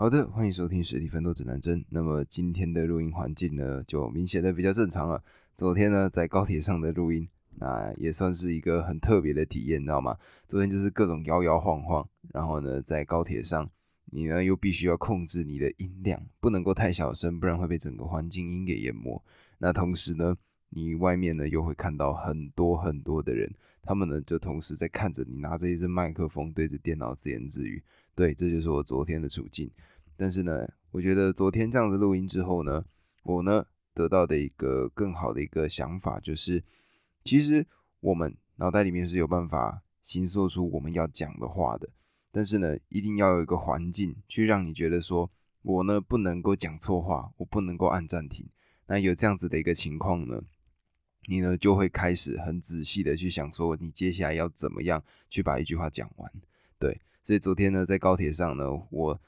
好的，欢迎收听实体奋斗指南针。那么今天的录音环境呢，就明显的比较正常了。昨天呢，在高铁上的录音，那也算是一个很特别的体验，你知道吗？昨天就是各种摇摇晃晃，然后呢，在高铁上，你呢又必须要控制你的音量，不能够太小声，不然会被整个环境音给淹没。那同时呢，你外面呢又会看到很多很多的人，他们呢就同时在看着你拿着一支麦克风对着电脑自言自语。对，这就是我昨天的处境。但是呢，我觉得昨天这样子录音之后呢，我呢得到的一个更好的一个想法就是，其实我们脑袋里面是有办法形塑出我们要讲的话的。但是呢，一定要有一个环境去让你觉得说，我呢不能够讲错话，我不能够按暂停。那有这样子的一个情况呢，你呢就会开始很仔细的去想说，你接下来要怎么样去把一句话讲完。对，所以昨天呢，在高铁上呢，我。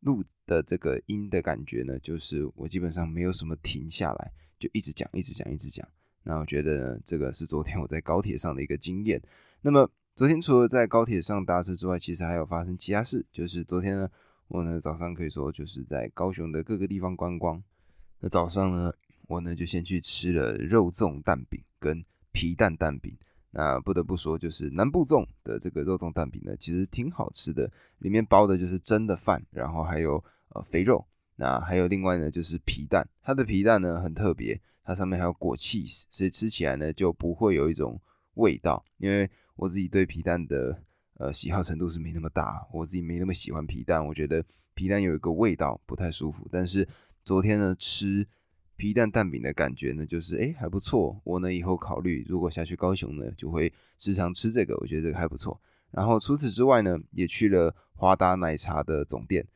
录的这个音的感觉呢，就是我基本上没有什么停下来，就一直讲，一直讲，一直讲。那我觉得呢，这个是昨天我在高铁上的一个经验。那么昨天除了在高铁上搭车之外，其实还有发生其他事。就是昨天呢，我呢早上可以说就是在高雄的各个地方观光。那早上呢，我呢就先去吃了肉粽蛋饼跟皮蛋蛋饼。那不得不说，就是南部粽的这个肉粽蛋饼呢，其实挺好吃的，里面包的就是蒸的饭，然后还有呃肥肉，那还有另外呢就是皮蛋，它的皮蛋呢很特别，它上面还有裹 cheese，所以吃起来呢就不会有一种味道。因为我自己对皮蛋的呃喜好程度是没那么大，我自己没那么喜欢皮蛋，我觉得皮蛋有一个味道不太舒服。但是昨天呢吃。皮蛋蛋饼的感觉呢，就是哎还不错。我呢以后考虑，如果下去高雄呢，就会时常吃这个。我觉得这个还不错。然后除此之外呢，也去了华达奶茶的总店。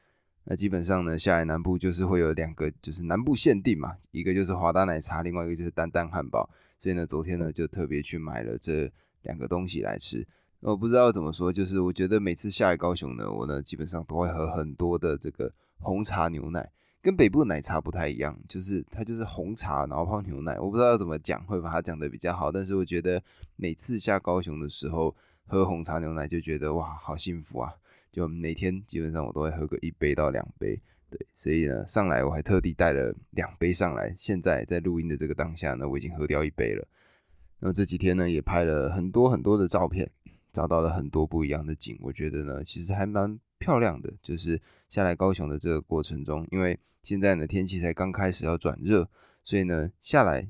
那基本上呢，下来南部就是会有两个，就是南部限定嘛，一个就是华达奶茶，另外一个就是丹丹汉堡。所以呢，昨天呢就特别去买了这两个东西来吃。我不知道怎么说，就是我觉得每次下来高雄呢，我呢基本上都会喝很多的这个红茶牛奶。跟北部奶茶不太一样，就是它就是红茶，然后泡牛奶。我不知道要怎么讲，会把它讲的比较好。但是我觉得每次下高雄的时候喝红茶牛奶，就觉得哇，好幸福啊！就每天基本上我都会喝个一杯到两杯，对。所以呢，上来我还特地带了两杯上来。现在在录音的这个当下呢，我已经喝掉一杯了。那么这几天呢，也拍了很多很多的照片，找到了很多不一样的景。我觉得呢，其实还蛮漂亮的。就是下来高雄的这个过程中，因为现在呢，天气才刚开始要转热，所以呢，下来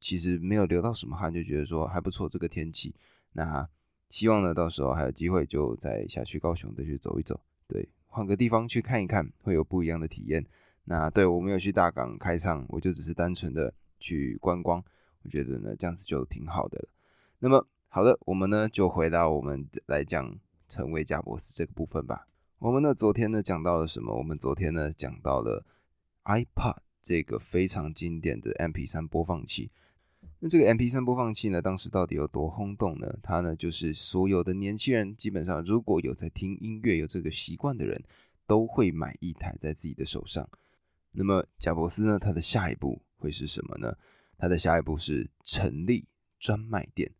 其实没有流到什么汗，就觉得说还不错这个天气。那希望呢，到时候还有机会就再下去高雄再去走一走，对，换个地方去看一看，会有不一样的体验。那对我没有去大港开唱，我就只是单纯的去观光，我觉得呢这样子就挺好的。那么好的，我们呢就回到我们来讲成为贾博士这个部分吧。我们呢昨天呢讲到了什么？我们昨天呢讲到了。iPod 这个非常经典的 MP3 播放器，那这个 MP3 播放器呢，当时到底有多轰动呢？它呢，就是所有的年轻人基本上如果有在听音乐、有这个习惯的人，都会买一台在自己的手上。那么贾伯斯呢，他的下一步会是什么呢？他的下一步是成立专卖店。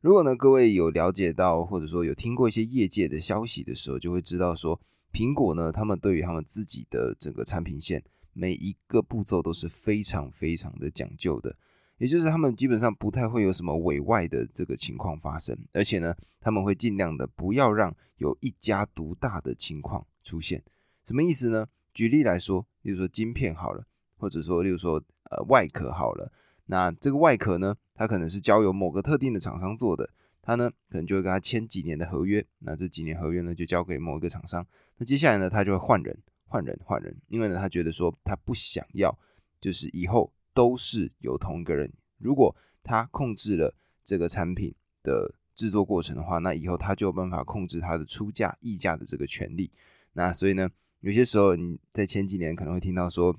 如果呢，各位有了解到或者说有听过一些业界的消息的时候，就会知道说，苹果呢，他们对于他们自己的整个产品线。每一个步骤都是非常非常的讲究的，也就是他们基本上不太会有什么委外的这个情况发生，而且呢，他们会尽量的不要让有一家独大的情况出现。什么意思呢？举例来说，例如说晶片好了，或者说例如说呃外壳好了，那这个外壳呢，它可能是交由某个特定的厂商做的，他呢可能就会跟他签几年的合约，那这几年合约呢就交给某一个厂商，那接下来呢他就会换人。换人换人，因为呢，他觉得说他不想要，就是以后都是由同一个人。如果他控制了这个产品的制作过程的话，那以后他就有办法控制他的出价溢价的这个权利。那所以呢，有些时候你在前几年可能会听到说，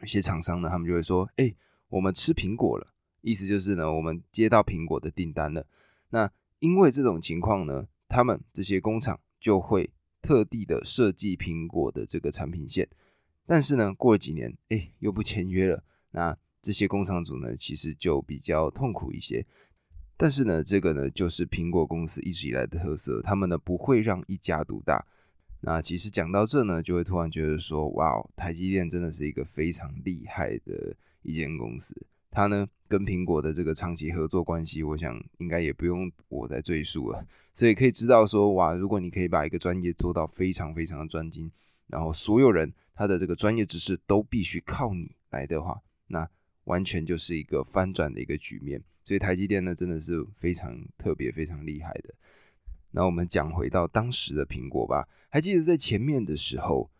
有些厂商呢，他们就会说：“哎，我们吃苹果了。”意思就是呢，我们接到苹果的订单了。那因为这种情况呢，他们这些工厂就会。特地的设计苹果的这个产品线，但是呢，过了几年，哎，又不签约了。那这些工厂主呢，其实就比较痛苦一些。但是呢，这个呢，就是苹果公司一直以来的特色，他们呢不会让一家独大。那其实讲到这呢，就会突然觉得说，哇，台积电真的是一个非常厉害的一间公司。它呢跟苹果的这个长期合作关系，我想应该也不用我再赘述了。所以可以知道说，哇，如果你可以把一个专业做到非常非常的专精，然后所有人他的这个专业知识都必须靠你来的话，那完全就是一个翻转的一个局面。所以台积电呢真的是非常特别、非常厉害的。那我们讲回到当时的苹果吧，还记得在前面的时候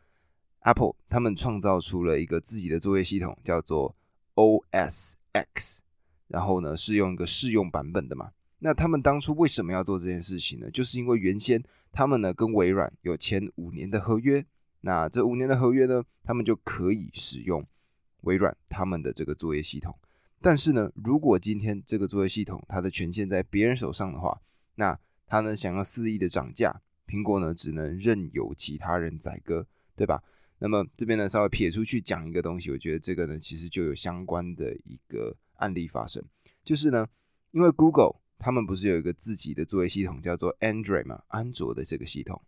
，Apple 他们创造出了一个自己的作业系统，叫做 OS X，然后呢是用一个试用版本的嘛。那他们当初为什么要做这件事情呢？就是因为原先他们呢跟微软有签五年的合约，那这五年的合约呢，他们就可以使用微软他们的这个作业系统。但是呢，如果今天这个作业系统它的权限在别人手上的话，那他呢想要肆意的涨价，苹果呢只能任由其他人宰割，对吧？那么这边呢稍微撇出去讲一个东西，我觉得这个呢其实就有相关的一个案例发生，就是呢，因为 Google 他们不是有一个自己的作业系统叫做 Android 嘛，安卓的这个系统。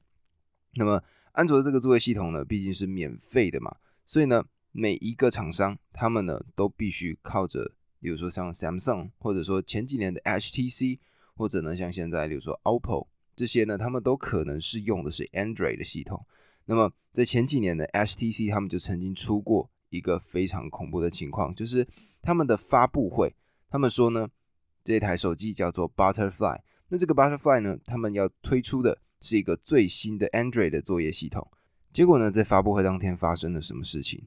那么安卓的这个作业系统呢，毕竟是免费的嘛，所以呢每一个厂商他们呢都必须靠着，比如说像 Samsung，或者说前几年的 HTC。或者呢，像现在，比如说 OPPO 这些呢，他们都可能是用的是 Android 的系统。那么在前几年呢，HTC 他们就曾经出过一个非常恐怖的情况，就是他们的发布会，他们说呢，这台手机叫做 Butterfly。那这个 Butterfly 呢，他们要推出的是一个最新的 Android 的作业系统。结果呢，在发布会当天发生了什么事情？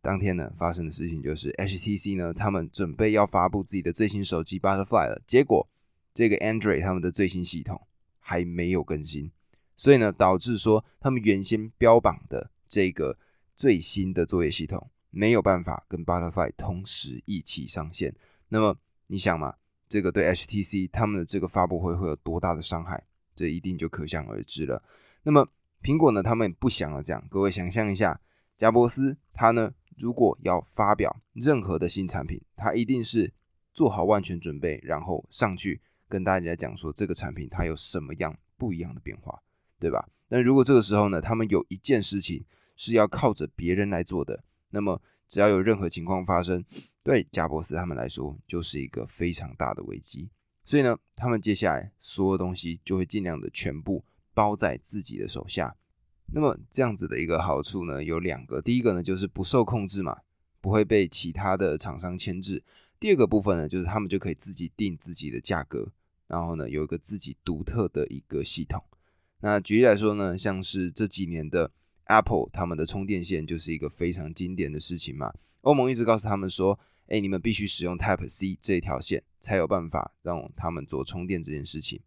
当天呢，发生的事情就是 HTC 呢，他们准备要发布自己的最新手机 Butterfly 了，结果。这个 Android 他们的最新系统还没有更新，所以呢，导致说他们原先标榜的这个最新的作业系统没有办法跟 Butterfly 同时一起上线。那么你想嘛，这个对 HTC 他们的这个发布会会有多大的伤害？这一定就可想而知了。那么苹果呢，他们不想要这样。各位想象一下，贾伯斯他呢，如果要发表任何的新产品，他一定是做好万全准备，然后上去。跟大家讲说这个产品它有什么样不一样的变化，对吧？但如果这个时候呢，他们有一件事情是要靠着别人来做的，那么只要有任何情况发生，对贾伯斯他们来说就是一个非常大的危机。所以呢，他们接下来所有东西就会尽量的全部包在自己的手下。那么这样子的一个好处呢，有两个，第一个呢就是不受控制嘛，不会被其他的厂商牵制。第二个部分呢，就是他们就可以自己定自己的价格。然后呢，有一个自己独特的一个系统。那举例来说呢，像是这几年的 Apple，他们的充电线就是一个非常经典的事情嘛。欧盟一直告诉他们说，哎，你们必须使用 Type C 这一条线，才有办法让他们做充电这件事情。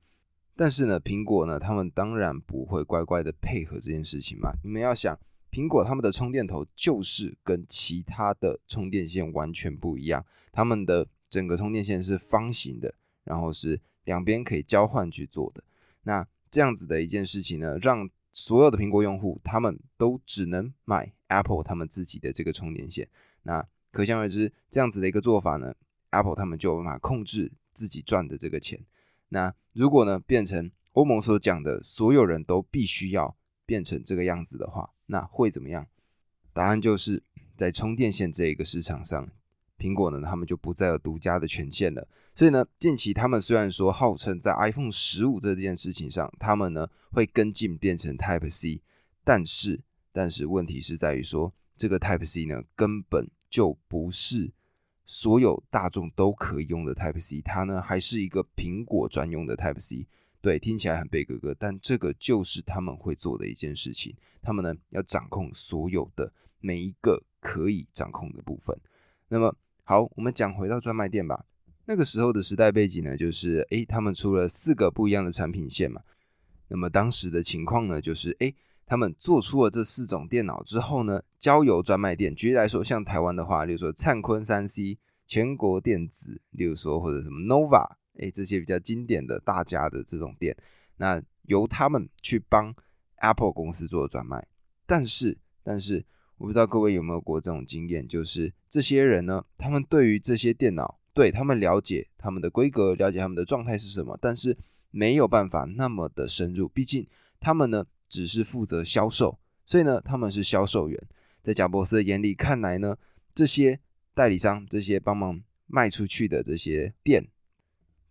但是呢，苹果呢，他们当然不会乖乖的配合这件事情嘛。你们要想，苹果他们的充电头就是跟其他的充电线完全不一样，他们的整个充电线是方形的，然后是。两边可以交换去做的，那这样子的一件事情呢，让所有的苹果用户他们都只能买 Apple 他们自己的这个充电线。那可想而知，这样子的一个做法呢，Apple 他们就有办法控制自己赚的这个钱。那如果呢变成欧盟所讲的，所有人都必须要变成这个样子的话，那会怎么样？答案就是在充电线这一个市场上，苹果呢他们就不再有独家的权限了。所以呢，近期他们虽然说号称在 iPhone 十五这件事情上，他们呢会跟进变成 Type C，但是但是问题是在于说，这个 Type C 呢根本就不是所有大众都可以用的 Type C，它呢还是一个苹果专用的 Type C。对，听起来很贝格格，但这个就是他们会做的一件事情。他们呢要掌控所有的每一个可以掌控的部分。那么好，我们讲回到专卖店吧。那个时候的时代背景呢，就是诶，他们出了四个不一样的产品线嘛。那么当时的情况呢，就是诶，他们做出了这四种电脑之后呢，交由专卖店。举例来说，像台湾的话，例如说灿坤三 C、全国电子，例如说或者什么 Nova，诶，这些比较经典的大家的这种店，那由他们去帮 Apple 公司做专卖。但是，但是我不知道各位有没有过这种经验，就是这些人呢，他们对于这些电脑。对他们了解他们的规格，了解他们的状态是什么，但是没有办法那么的深入，毕竟他们呢只是负责销售，所以呢，他们是销售员。在贾伯斯的眼里看来呢，这些代理商、这些帮忙卖出去的这些店、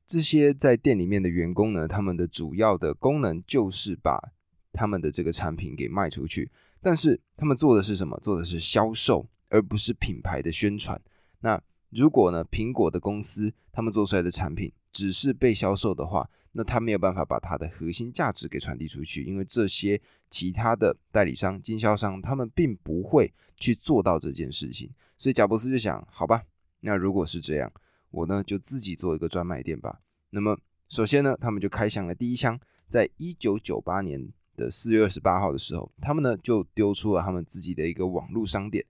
这些在店里面的员工呢，他们的主要的功能就是把他们的这个产品给卖出去。但是他们做的是什么？做的是销售，而不是品牌的宣传。那如果呢，苹果的公司他们做出来的产品只是被销售的话，那他没有办法把它的核心价值给传递出去，因为这些其他的代理商、经销商他们并不会去做到这件事情。所以贾伯斯就想，好吧，那如果是这样，我呢就自己做一个专卖店吧。那么首先呢，他们就开响了第一枪，在一九九八年。的四月二十八号的时候，他们呢就丢出了他们自己的一个网络商店，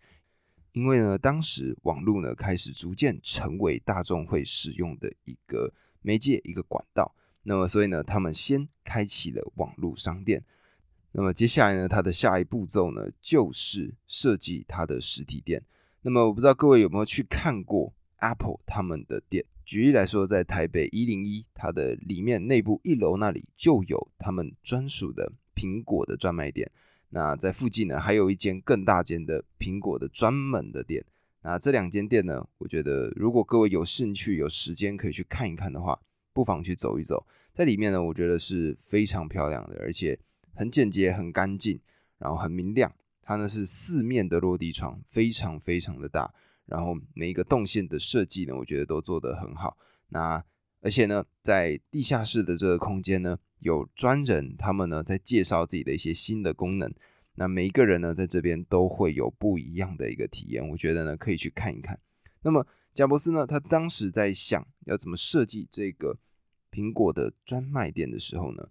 因为呢当时网络呢开始逐渐成为大众会使用的一个媒介一个管道，那么所以呢他们先开启了网络商店，那么接下来呢它的下一步骤呢就是设计它的实体店，那么我不知道各位有没有去看过 Apple 他们的店。举例来说，在台北一零一，它的里面内部一楼那里就有他们专属的苹果的专卖店。那在附近呢，还有一间更大间的苹果的专门的店。那这两间店呢，我觉得如果各位有兴趣、有时间可以去看一看的话，不妨去走一走。在里面呢，我觉得是非常漂亮的，而且很简洁、很干净，然后很明亮。它呢是四面的落地窗，非常非常的大。然后每一个动线的设计呢，我觉得都做得很好。那而且呢，在地下室的这个空间呢，有专人他们呢在介绍自己的一些新的功能。那每一个人呢在这边都会有不一样的一个体验，我觉得呢可以去看一看。那么贾伯斯呢，他当时在想要怎么设计这个苹果的专卖店的时候呢，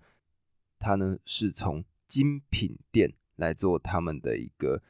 他呢是从精品店来做他们的一个。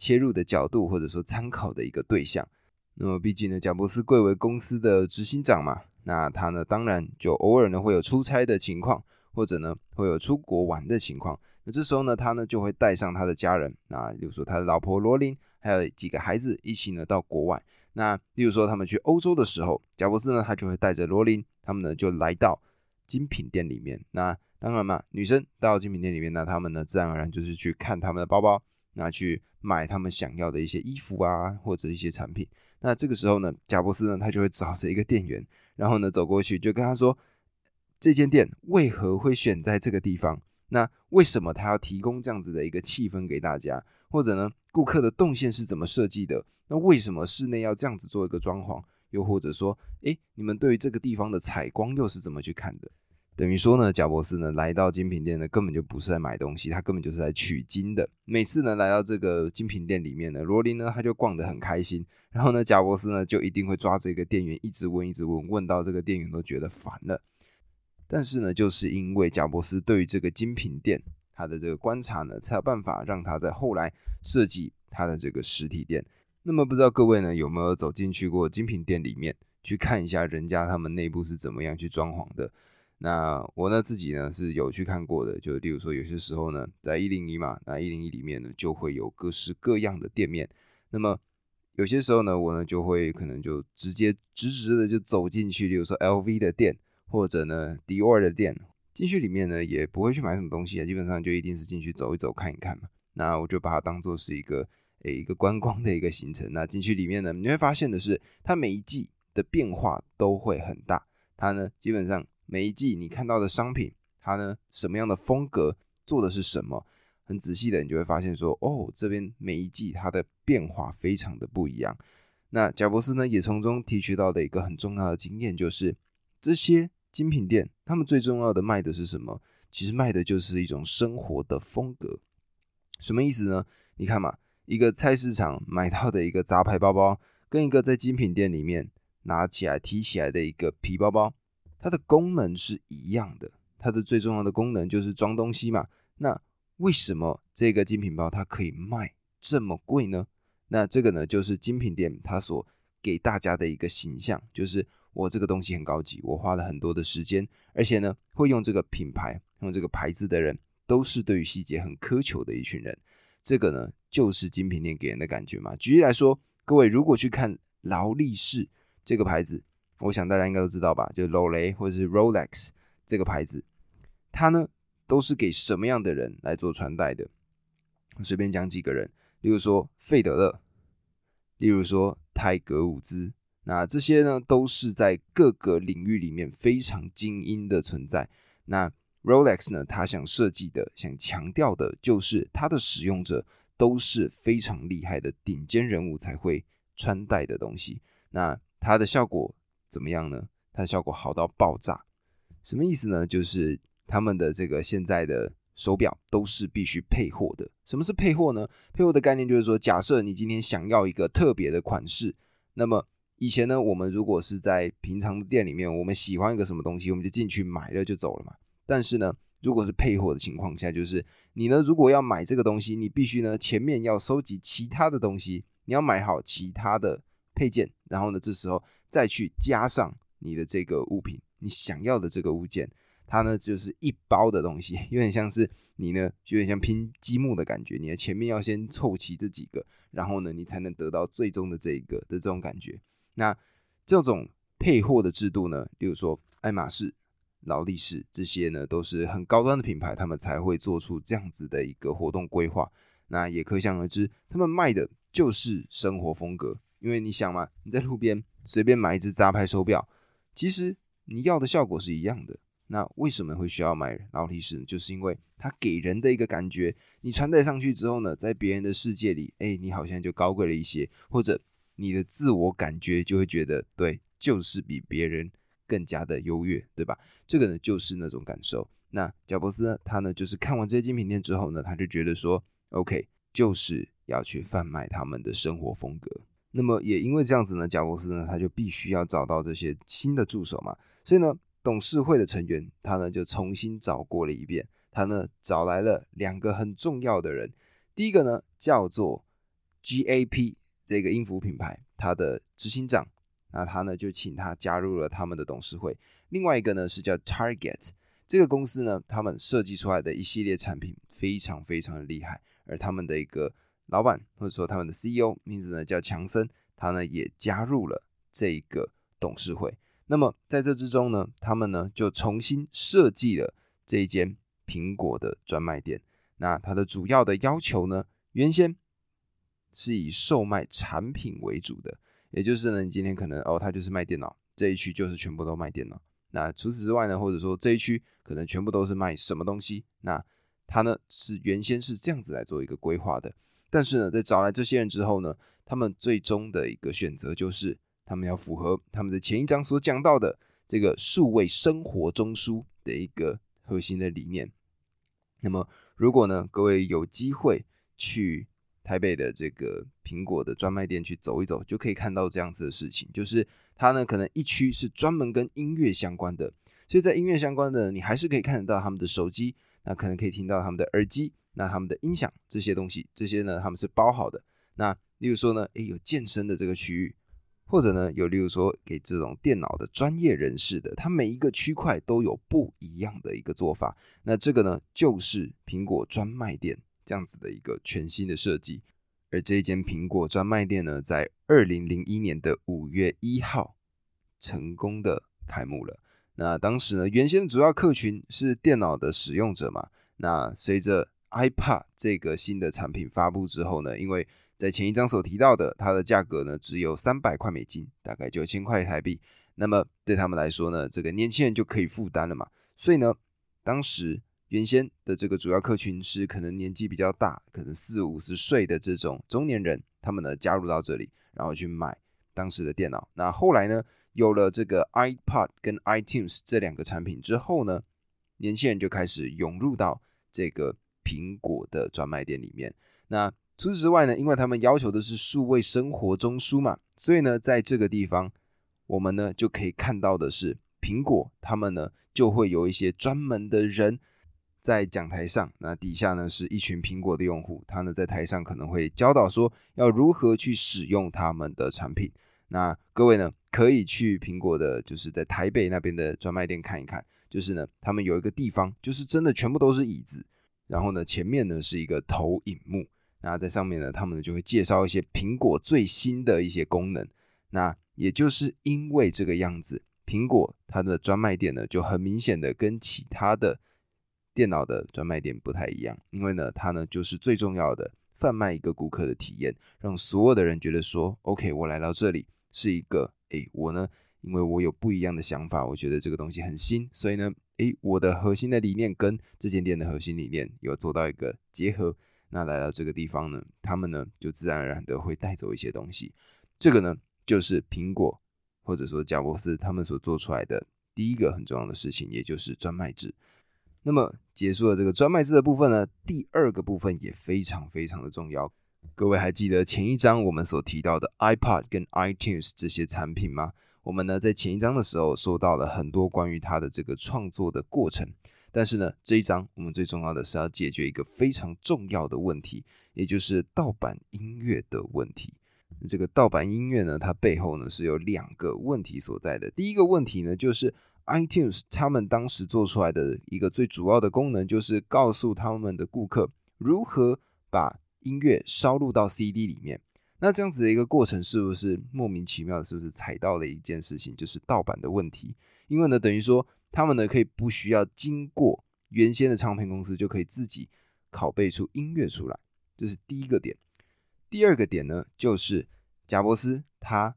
切入的角度，或者说参考的一个对象。那么，毕竟呢，贾伯斯贵为公司的执行长嘛，那他呢，当然就偶尔呢会有出差的情况，或者呢会有出国玩的情况。那这时候呢，他呢就会带上他的家人，那比如说他的老婆罗琳，还有几个孩子一起呢到国外。那例如说他们去欧洲的时候，贾伯斯呢他就会带着罗琳，他们呢就来到精品店里面。那当然嘛，女生到精品店里面，那他们呢自然而然就是去看他们的包包。那去买他们想要的一些衣服啊，或者一些产品。那这个时候呢，贾伯斯呢，他就会找着一个店员，然后呢走过去，就跟他说：“这间店为何会选在这个地方？那为什么他要提供这样子的一个气氛给大家？或者呢，顾客的动线是怎么设计的？那为什么室内要这样子做一个装潢？又或者说，诶，你们对于这个地方的采光又是怎么去看的？”等于说呢，贾博士呢来到精品店呢，根本就不是在买东西，他根本就是来取经的。每次呢来到这个精品店里面呢，罗琳呢他就逛得很开心，然后呢贾博士呢就一定会抓着一个店员一直问一直问，问到这个店员都觉得烦了。但是呢，就是因为贾博斯对于这个精品店他的这个观察呢，才有办法让他在后来设计他的这个实体店。那么不知道各位呢有没有走进去过精品店里面去看一下人家他们内部是怎么样去装潢的？那我呢自己呢是有去看过的，就例如说有些时候呢，在一零一嘛，那一零一里面呢就会有各式各样的店面。那么有些时候呢，我呢就会可能就直接直直的就走进去，例如说 LV 的店或者呢 Dior 的店，进去里面呢也不会去买什么东西啊，基本上就一定是进去走一走看一看嘛。那我就把它当做是一个诶一个观光的一个行程。那进去里面呢，你会发现的是，它每一季的变化都会很大，它呢基本上。每一季你看到的商品，它呢什么样的风格，做的是什么，很仔细的，你就会发现说，哦，这边每一季它的变化非常的不一样。那贾博士呢也从中提取到的一个很重要的经验，就是这些精品店，他们最重要的卖的是什么？其实卖的就是一种生活的风格。什么意思呢？你看嘛，一个菜市场买到的一个杂牌包包，跟一个在精品店里面拿起来提起来的一个皮包包。它的功能是一样的，它的最重要的功能就是装东西嘛。那为什么这个精品包它可以卖这么贵呢？那这个呢，就是精品店它所给大家的一个形象，就是我这个东西很高级，我花了很多的时间，而且呢，会用这个品牌、用这个牌子的人，都是对于细节很苛求的一群人。这个呢，就是精品店给人的感觉嘛。举例来说，各位如果去看劳力士这个牌子。我想大家应该都知道吧，就劳雷或者是 Rolex 这个牌子，它呢都是给什么样的人来做穿戴的？随便讲几个人，例如说费德勒，例如说泰格伍兹，那这些呢都是在各个领域里面非常精英的存在。那 Rolex 呢，他想设计的、想强调的就是它的使用者都是非常厉害的顶尖人物才会穿戴的东西。那它的效果怎么样呢？它的效果好到爆炸。什么意思呢？就是他们的这个现在的手表都是必须配货的。什么是配货呢？配货的概念就是说，假设你今天想要一个特别的款式，那么以前呢，我们如果是在平常的店里面，我们喜欢一个什么东西，我们就进去买了就走了嘛。但是呢，如果是配货的情况下，就是你呢，如果要买这个东西，你必须呢前面要收集其他的东西，你要买好其他的配件，然后呢，这时候再去加上你的这个物品。你想要的这个物件，它呢就是一包的东西，有点像是你呢，有点像拼积木的感觉。你的前面要先凑齐这几个，然后呢，你才能得到最终的这一个的这种感觉。那这种配货的制度呢，例如说爱马仕、劳力士这些呢，都是很高端的品牌，他们才会做出这样子的一个活动规划。那也可想而知，他们卖的就是生活风格。因为你想嘛，你在路边随便买一只杂牌手表，其实。你要的效果是一样的，那为什么会需要买劳力士呢？就是因为它给人的一个感觉，你穿戴上去之后呢，在别人的世界里，哎，你好像就高贵了一些，或者你的自我感觉就会觉得，对，就是比别人更加的优越，对吧？这个呢，就是那种感受。那贾伯斯呢，他呢，就是看完这些精品店之后呢，他就觉得说，OK，就是要去贩卖他们的生活风格。那么也因为这样子呢，贾伯斯呢，他就必须要找到这些新的助手嘛。所以呢，董事会的成员他呢就重新找过了一遍，他呢找来了两个很重要的人，第一个呢叫做 GAP 这个音符品牌，他的执行长，那他呢就请他加入了他们的董事会。另外一个呢是叫 Target 这个公司呢，他们设计出来的一系列产品非常非常的厉害，而他们的一个老板或者说他们的 CEO 名字呢叫强森，他呢也加入了这个董事会。那么在这之中呢，他们呢就重新设计了这一间苹果的专卖店。那它的主要的要求呢，原先是以售卖产品为主的，也就是呢，你今天可能哦，它就是卖电脑这一区，就是全部都卖电脑。那除此之外呢，或者说这一区可能全部都是卖什么东西？那它呢是原先是这样子来做一个规划的。但是呢，在找来这些人之后呢，他们最终的一个选择就是。他们要符合他们的前一章所讲到的这个数位生活中枢的一个核心的理念。那么，如果呢，各位有机会去台北的这个苹果的专卖店去走一走，就可以看到这样子的事情，就是它呢可能一区是专门跟音乐相关的，所以在音乐相关的，你还是可以看得到他们的手机，那可能可以听到他们的耳机，那他们的音响这些东西，这些呢他们是包好的。那例如说呢，诶，有健身的这个区域。或者呢，有例如说给这种电脑的专业人士的，它每一个区块都有不一样的一个做法。那这个呢，就是苹果专卖店这样子的一个全新的设计。而这间苹果专卖店呢，在二零零一年的五月一号成功的开幕了。那当时呢，原先的主要客群是电脑的使用者嘛。那随着 iPad 这个新的产品发布之后呢，因为在前一章所提到的，它的价格呢只有三百块美金，大概九千块台币。那么对他们来说呢，这个年轻人就可以负担了嘛。所以呢，当时原先的这个主要客群是可能年纪比较大，可能四五十岁的这种中年人，他们呢加入到这里，然后去买当时的电脑。那后来呢，有了这个 iPad 跟 iTunes 这两个产品之后呢，年轻人就开始涌入到这个苹果的专卖店里面。那除此之外呢，因为他们要求的是数位生活中枢嘛，所以呢，在这个地方，我们呢就可以看到的是，苹果他们呢就会有一些专门的人在讲台上，那底下呢是一群苹果的用户，他呢在台上可能会教导说要如何去使用他们的产品。那各位呢可以去苹果的，就是在台北那边的专卖店看一看，就是呢他们有一个地方，就是真的全部都是椅子，然后呢前面呢是一个投影幕。那在上面呢，他们呢就会介绍一些苹果最新的一些功能。那也就是因为这个样子，苹果它的专卖店呢，就很明显的跟其他的电脑的专卖店不太一样，因为呢，它呢就是最重要的贩卖一个顾客的体验，让所有的人觉得说，OK，我来到这里是一个，诶，我呢，因为我有不一样的想法，我觉得这个东西很新，所以呢，诶，我的核心的理念跟这间店的核心理念有做到一个结合，那来到这个地方呢，他们呢就自然而然的会带走一些东西，这个呢就是苹果或者说贾伯斯他们所做出来的第一个很重要的事情，也就是专卖制。那么结束了这个专卖制的部分呢，第二个部分也非常非常的重要。各位还记得前一章我们所提到的 iPod 跟 iTunes 这些产品吗？我们呢在前一章的时候说到了很多关于它的这个创作的过程，但是呢这一章我们最重要的是要解决一个非常重要的问题，也就是盗版音乐的问题。这个盗版音乐呢，它背后呢是有两个问题所在的。第一个问题呢就是。iTunes 他们当时做出来的一个最主要的功能，就是告诉他们的顾客如何把音乐烧录到 CD 里面。那这样子的一个过程，是不是莫名其妙的？是不是踩到了一件事情，就是盗版的问题？因为呢，等于说他们呢可以不需要经过原先的唱片公司，就可以自己拷贝出音乐出来。这是第一个点。第二个点呢，就是贾伯斯他。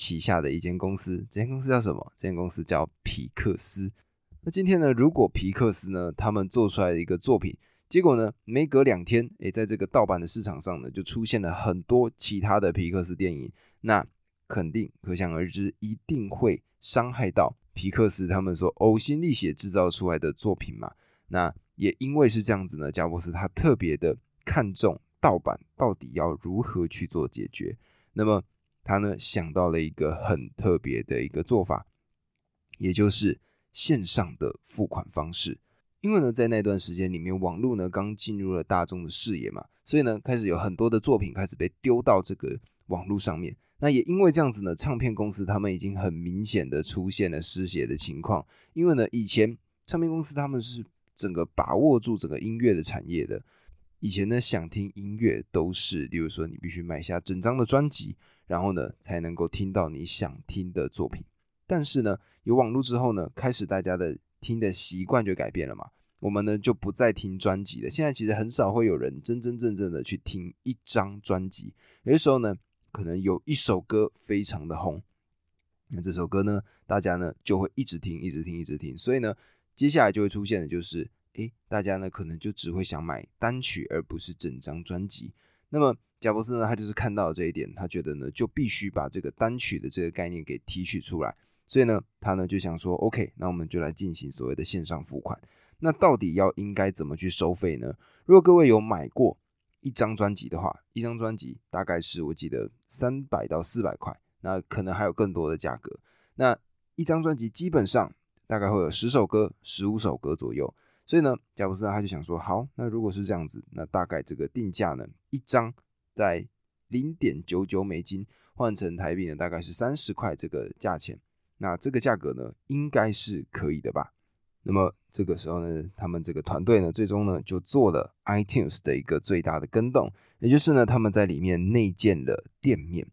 旗下的一间公司，这间公司叫什么？这间公司叫皮克斯。那今天呢，如果皮克斯呢，他们做出来的一个作品，结果呢，没隔两天，诶，在这个盗版的市场上呢，就出现了很多其他的皮克斯电影，那肯定可想而知，一定会伤害到皮克斯他们所呕心沥血制造出来的作品嘛。那也因为是这样子呢，贾布斯他特别的看重盗版到底要如何去做解决。那么。他呢想到了一个很特别的一个做法，也就是线上的付款方式。因为呢，在那段时间里面，网络呢刚进入了大众的视野嘛，所以呢，开始有很多的作品开始被丢到这个网络上面。那也因为这样子呢，唱片公司他们已经很明显的出现了失血的情况。因为呢，以前唱片公司他们是整个把握住整个音乐的产业的。以前呢，想听音乐都是，例如说你必须买下整张的专辑。然后呢，才能够听到你想听的作品。但是呢，有网络之后呢，开始大家的听的习惯就改变了嘛。我们呢就不再听专辑了。现在其实很少会有人真真正正的去听一张专辑。有的时候呢，可能有一首歌非常的红，那这首歌呢，大家呢就会一直听，一直听，一直听。所以呢，接下来就会出现的就是，诶，大家呢可能就只会想买单曲，而不是整张专辑。那么贾伯斯呢，他就是看到了这一点，他觉得呢，就必须把这个单曲的这个概念给提取出来，所以呢，他呢就想说，OK，那我们就来进行所谓的线上付款。那到底要应该怎么去收费呢？如果各位有买过一张专辑的话，一张专辑大概是我记得三百到四百块，那可能还有更多的价格。那一张专辑基本上大概会有十首歌、十五首歌左右。所以呢，贾布斯他就想说，好，那如果是这样子，那大概这个定价呢，一张。在零点九九美金换成台币呢，大概是三十块这个价钱。那这个价格呢，应该是可以的吧？那么这个时候呢，他们这个团队呢，最终呢就做了 iTunes 的一个最大的更动，也就是呢，他们在里面内建了店面。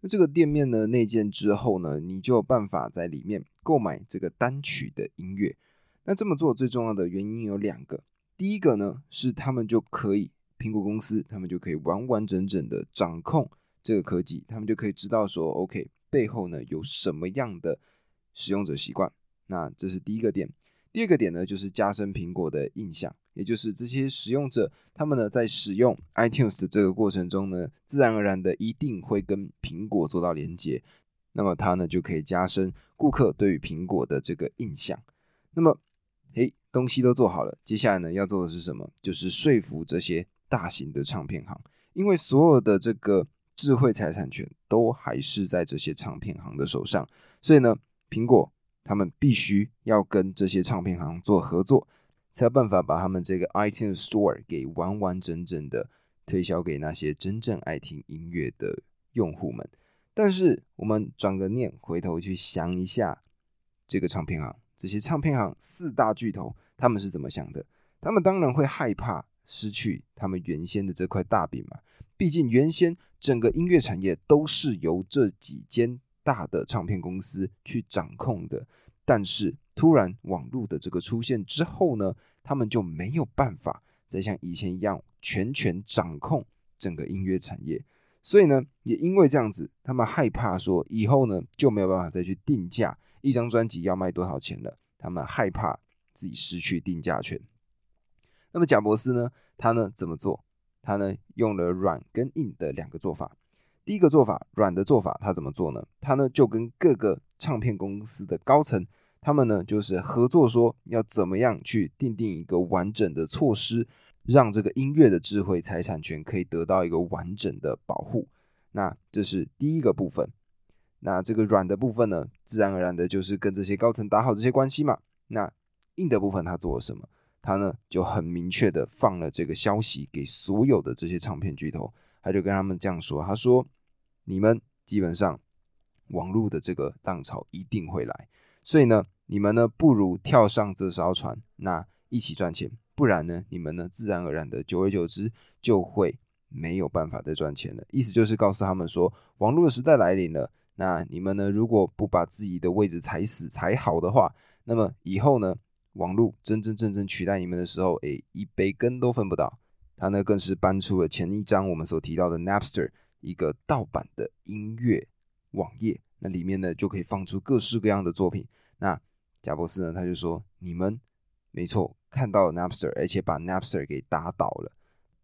那这个店面呢内建之后呢，你就有办法在里面购买这个单曲的音乐。那这么做最重要的原因有两个，第一个呢是他们就可以。苹果公司，他们就可以完完整整的掌控这个科技，他们就可以知道说，OK，背后呢有什么样的使用者习惯。那这是第一个点。第二个点呢，就是加深苹果的印象，也就是这些使用者，他们呢在使用 iTunes 的这个过程中呢，自然而然的一定会跟苹果做到连接，那么它呢就可以加深顾客对于苹果的这个印象。那么，嘿，东西都做好了，接下来呢要做的是什么？就是说服这些。大型的唱片行，因为所有的这个智慧财产权都还是在这些唱片行的手上，所以呢，苹果他们必须要跟这些唱片行做合作，才有办法把他们这个 iTunes Store 给完完整整的推销给那些真正爱听音乐的用户们。但是我们转个念，回头去想一下，这个唱片行，这些唱片行四大巨头，他们是怎么想的？他们当然会害怕。失去他们原先的这块大饼嘛？毕竟原先整个音乐产业都是由这几间大的唱片公司去掌控的。但是突然网络的这个出现之后呢，他们就没有办法再像以前一样全权掌控整个音乐产业。所以呢，也因为这样子，他们害怕说以后呢就没有办法再去定价一张专辑要卖多少钱了。他们害怕自己失去定价权。那么贾伯斯呢，他呢怎么做？他呢用了软跟硬的两个做法。第一个做法，软的做法，他怎么做呢？他呢就跟各个唱片公司的高层，他们呢就是合作，说要怎么样去定定一个完整的措施。让这个音乐的智慧财产权可以得到一个完整的保护，那这是第一个部分。那这个软的部分呢，自然而然的就是跟这些高层打好这些关系嘛。那硬的部分他做了什么？他呢就很明确的放了这个消息给所有的这些唱片巨头，他就跟他们这样说：他说，你们基本上网络的这个浪潮一定会来，所以呢，你们呢不如跳上这艘船，那一起赚钱。不然呢，你们呢，自然而然的，久而久之就会没有办法再赚钱了。意思就是告诉他们说，网络的时代来临了。那你们呢，如果不把自己的位置踩死踩好的话，那么以后呢，网络真真正正取代你们的时候，哎，一杯羹都分不到。他呢，更是搬出了前一章我们所提到的 Napster 一个盗版的音乐网页，那里面呢就可以放出各式各样的作品。那贾博士呢，他就说，你们没错。看到了 Napster，而且把 Napster 给打倒了。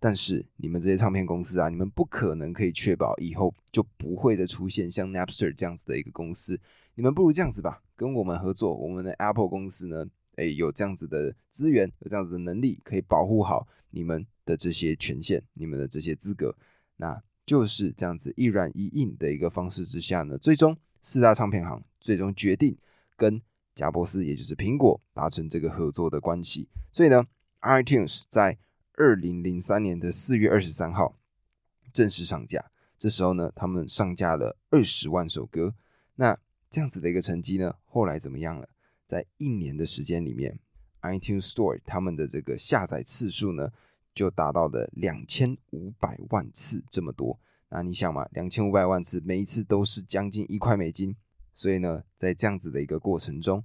但是你们这些唱片公司啊，你们不可能可以确保以后就不会再出现像 Napster 这样子的一个公司。你们不如这样子吧，跟我们合作，我们的 Apple 公司呢，诶，有这样子的资源，有这样子的能力，可以保护好你们的这些权限，你们的这些资格。那就是这样子一软一硬的一个方式之下呢，最终四大唱片行最终决定跟。贾伯斯，也就是苹果，达成这个合作的关系。所以呢，iTunes 在二零零三年的四月二十三号正式上架。这时候呢，他们上架了二十万首歌。那这样子的一个成绩呢，后来怎么样了？在一年的时间里面，iTunes Store 他们的这个下载次数呢，就达到了两千五百万次这么多。那你想嘛，两千五百万次，每一次都是将近一块美金。所以呢，在这样子的一个过程中，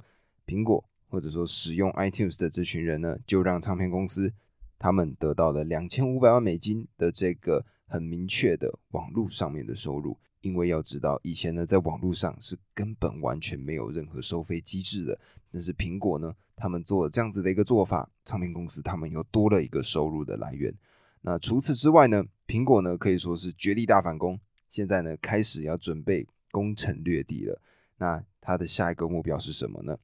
苹果或者说使用 iTunes 的这群人呢，就让唱片公司他们得到了两千五百万美金的这个很明确的网络上面的收入。因为要知道，以前呢，在网络上是根本完全没有任何收费机制的。但是苹果呢，他们做了这样子的一个做法，唱片公司他们又多了一个收入的来源。那除此之外呢，苹果呢可以说是绝地大反攻，现在呢开始要准备攻城略地了。那它的下一个目标是什么呢？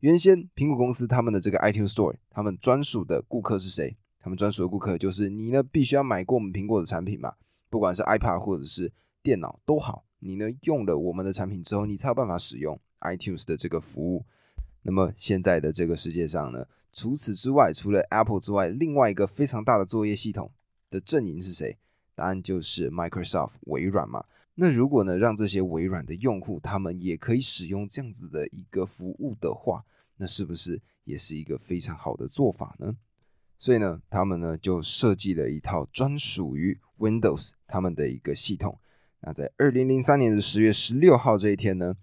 原先苹果公司他们的这个 iTunes Store，他们专属的顾客是谁？他们专属的顾客就是你呢，必须要买过我们苹果的产品嘛，不管是 iPad 或者是电脑都好，你呢用了我们的产品之后，你才有办法使用 iTunes 的这个服务。那么现在的这个世界上呢，除此之外，除了 Apple 之外，另外一个非常大的作业系统的阵营是谁？答案就是 Microsoft 微软嘛。那如果呢，让这些微软的用户他们也可以使用这样子的一个服务的话，那是不是也是一个非常好的做法呢？所以呢，他们呢就设计了一套专属于 Windows 他们的一个系统。那在二零零三年的十月十六号这一天呢，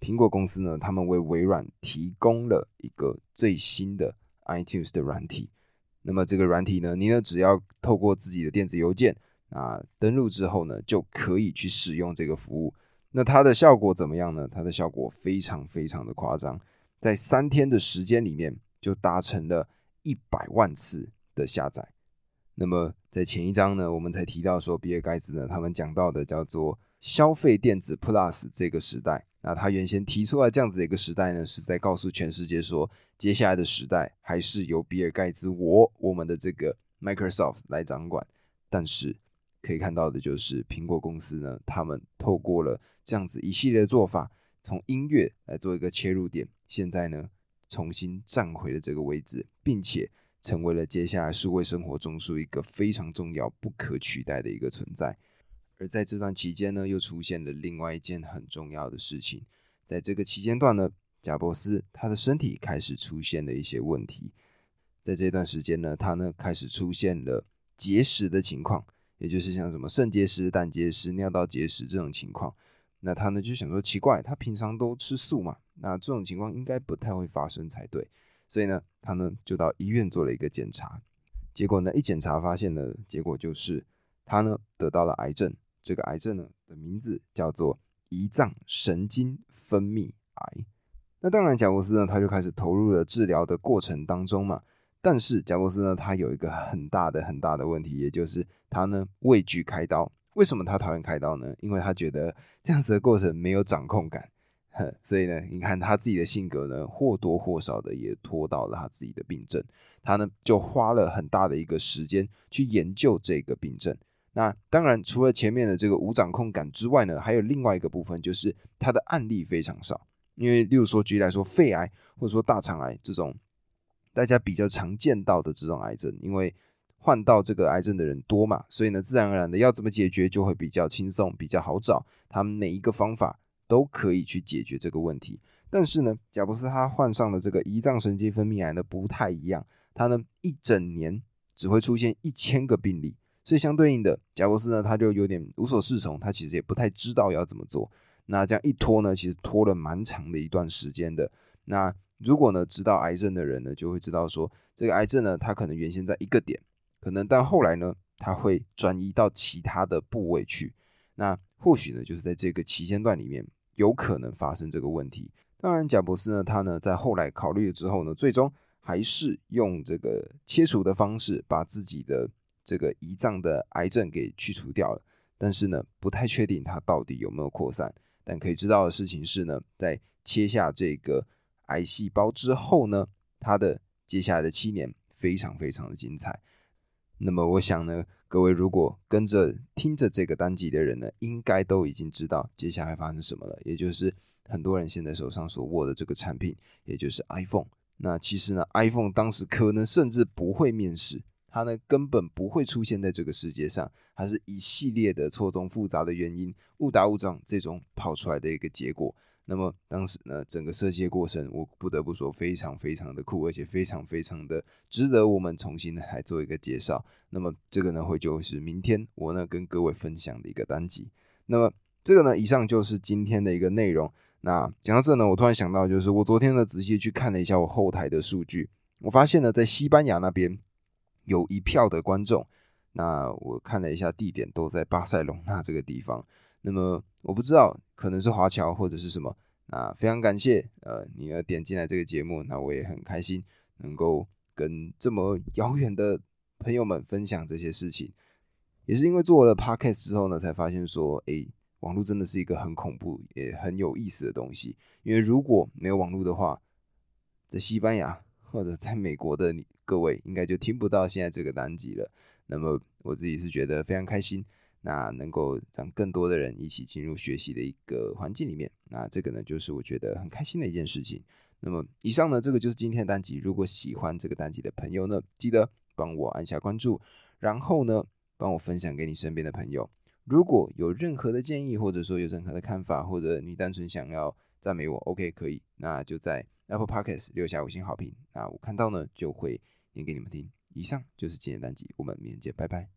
苹果公司呢，他们为微软提供了一个最新的 iTunes 的软体。那么这个软体呢，你呢只要透过自己的电子邮件。啊，登录之后呢，就可以去使用这个服务。那它的效果怎么样呢？它的效果非常非常的夸张，在三天的时间里面就达成了一百万次的下载。那么在前一章呢，我们才提到说，比尔盖茨呢，他们讲到的叫做消费电子 Plus 这个时代。那他原先提出来这样子的一个时代呢，是在告诉全世界说，接下来的时代还是由比尔盖茨我我们的这个 Microsoft 来掌管。但是可以看到的就是，苹果公司呢，他们透过了这样子一系列的做法，从音乐来做一个切入点，现在呢，重新站回了这个位置，并且成为了接下来数位生活中属一个非常重要、不可取代的一个存在。而在这段期间呢，又出现了另外一件很重要的事情，在这个期间段呢，贾伯斯他的身体开始出现了一些问题，在这段时间呢，他呢开始出现了结石的情况。也就是像什么肾结石、胆结石、尿道结石这种情况，那他呢就想说奇怪，他平常都吃素嘛，那这种情况应该不太会发生才对，所以呢，他呢就到医院做了一个检查，结果呢一检查发现呢，结果就是他呢得到了癌症。这个癌症呢的名字叫做胰脏神经分泌癌。那当然，贾伯斯呢他就开始投入了治疗的过程当中嘛。但是贾伯斯呢他有一个很大的很大的问题，也就是他呢畏惧开刀。为什么他讨厌开刀呢？因为他觉得这样子的过程没有掌控感。所以呢，你看他自己的性格呢，或多或少的也拖到了他自己的病症。他呢就花了很大的一个时间去研究这个病症。那当然，除了前面的这个无掌控感之外呢，还有另外一个部分，就是他的案例非常少。因为，例如说，举例来说，肺癌或者说大肠癌这种大家比较常见到的这种癌症，因为患到这个癌症的人多嘛，所以呢，自然而然的要怎么解决就会比较轻松，比较好找。他们每一个方法都可以去解决这个问题。但是呢，贾布斯他患上的这个胰脏神经分泌癌呢不太一样，他呢一整年只会出现一千个病例。所以相对应的，贾伯斯呢，他就有点无所适从，他其实也不太知道要怎么做。那这样一拖呢，其实拖了蛮长的一段时间的。那如果呢知道癌症的人呢，就会知道说，这个癌症呢，它可能原先在一个点，可能但后来呢，它会转移到其他的部位去。那或许呢，就是在这个期间段里面，有可能发生这个问题。当然，贾博士呢，他呢在后来考虑了之后呢，最终还是用这个切除的方式，把自己的。这个胰脏的癌症给去除掉了，但是呢，不太确定它到底有没有扩散。但可以知道的事情是呢，在切下这个癌细胞之后呢，他的接下来的七年非常非常的精彩。那么我想呢，各位如果跟着听着这个单集的人呢，应该都已经知道接下来发生什么了，也就是很多人现在手上所握的这个产品，也就是 iPhone。那其实呢，iPhone 当时可能甚至不会面世。它呢根本不会出现在这个世界上，它是一系列的错综复杂的原因，误打误撞这种跑出来的一个结果。那么当时呢，整个设计过程，我不得不说非常非常的酷，而且非常非常的值得我们重新来做一个介绍。那么这个呢会就是明天我呢跟各位分享的一个单集。那么这个呢以上就是今天的一个内容。那讲到这呢，我突然想到，就是我昨天呢仔细去看了一下我后台的数据，我发现呢在西班牙那边。有一票的观众，那我看了一下地点，都在巴塞隆纳这个地方。那么我不知道，可能是华侨或者是什么。那非常感谢，呃，你要点进来这个节目，那我也很开心，能够跟这么遥远的朋友们分享这些事情。也是因为做了 podcast 之后呢，才发现说，哎，网络真的是一个很恐怖也很有意思的东西。因为如果没有网络的话，在西班牙。或者在美国的你各位应该就听不到现在这个单集了。那么我自己是觉得非常开心，那能够让更多的人一起进入学习的一个环境里面，那这个呢就是我觉得很开心的一件事情。那么以上呢这个就是今天的单集。如果喜欢这个单集的朋友呢，记得帮我按下关注，然后呢帮我分享给你身边的朋友。如果有任何的建议，或者说有任何的看法，或者你单纯想要赞美我，OK 可以，那就在。Apple Podcast 留下五星好评，那我看到呢就会念给你们听。以上就是今天单集，我们明天见，拜拜。